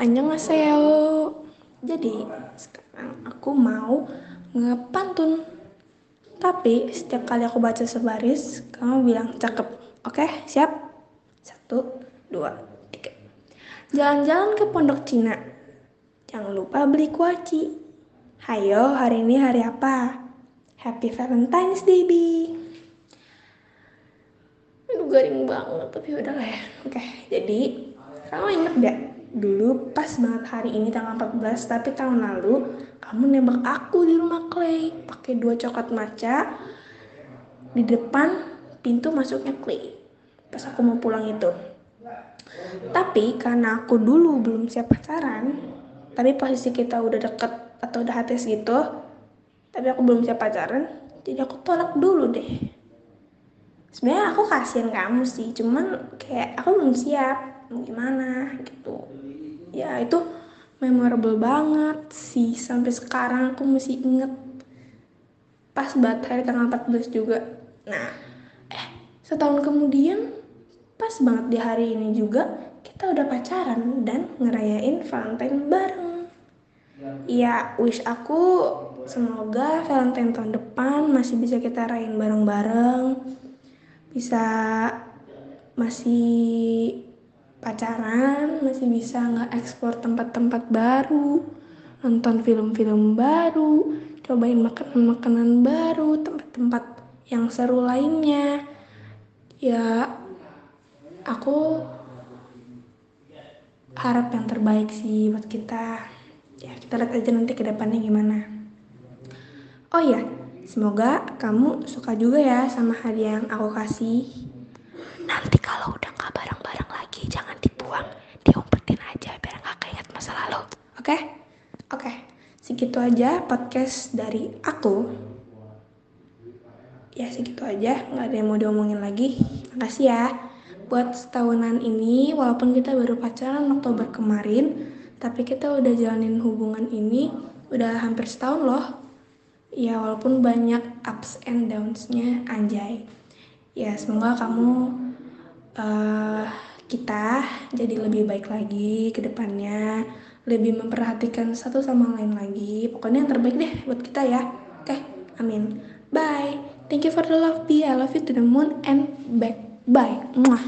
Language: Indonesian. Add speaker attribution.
Speaker 1: annyeonghaseyo. Jadi, sekarang aku mau ngepantun. Tapi setiap kali aku baca sebaris, kamu bilang cakep. Oke, siap? Satu, dua, tiga. Jalan-jalan ke pondok Cina. Jangan lupa beli kuaci. Hayo, hari ini hari apa? Happy Valentine's Day, Bi. Aduh, garing banget, tapi udahlah ya. Oke, jadi kamu inget gak? Dulu pas banget hari ini tanggal 14, tapi tahun lalu kamu nembak aku di rumah Clay pakai dua coklat maca di depan pintu masuknya Clay. Pas aku mau pulang itu. Tapi karena aku dulu belum siap pacaran, tapi posisi kita udah deket atau udah hati gitu, tapi aku belum siap pacaran, jadi aku tolak dulu deh. Sebenarnya aku kasihan kamu sih, cuman kayak aku belum siap, gimana gitu. Ya itu memorable banget sih sampai sekarang aku masih inget pas banget hari tanggal 14 juga. Nah, eh setahun kemudian pas banget di hari ini juga kita udah pacaran dan ngerayain Valentine bareng. Ya, wish aku semoga Valentine tahun depan masih bisa kita rayain bareng-bareng. Bisa masih pacaran, masih bisa ekspor tempat-tempat baru, nonton film-film baru, cobain makanan-makanan baru, tempat-tempat yang seru lainnya. Ya, aku harap yang terbaik sih buat kita. Ya, kita lihat aja nanti ke depannya gimana. Oh ya, semoga kamu suka juga ya sama hadiah yang aku kasih. Nanti kalau udah nggak bareng-bareng lagi, jangan dibuang, diumpetin aja biar nggak keinget masa lalu. Oke? Oke, segitu aja podcast dari aku. Ya segitu aja, nggak ada yang mau diomongin lagi. Makasih ya buat setahunan ini walaupun kita baru pacaran Oktober kemarin tapi kita udah jalanin hubungan ini udah hampir setahun loh ya walaupun banyak ups and downs-nya anjay ya semoga kamu uh, kita jadi lebih baik lagi ke depannya lebih memperhatikan satu sama lain lagi. Pokoknya yang terbaik deh buat kita ya. Oke amin. Bye. Thank you for the love. Be I love you to the moon and back. Bye. Mwah.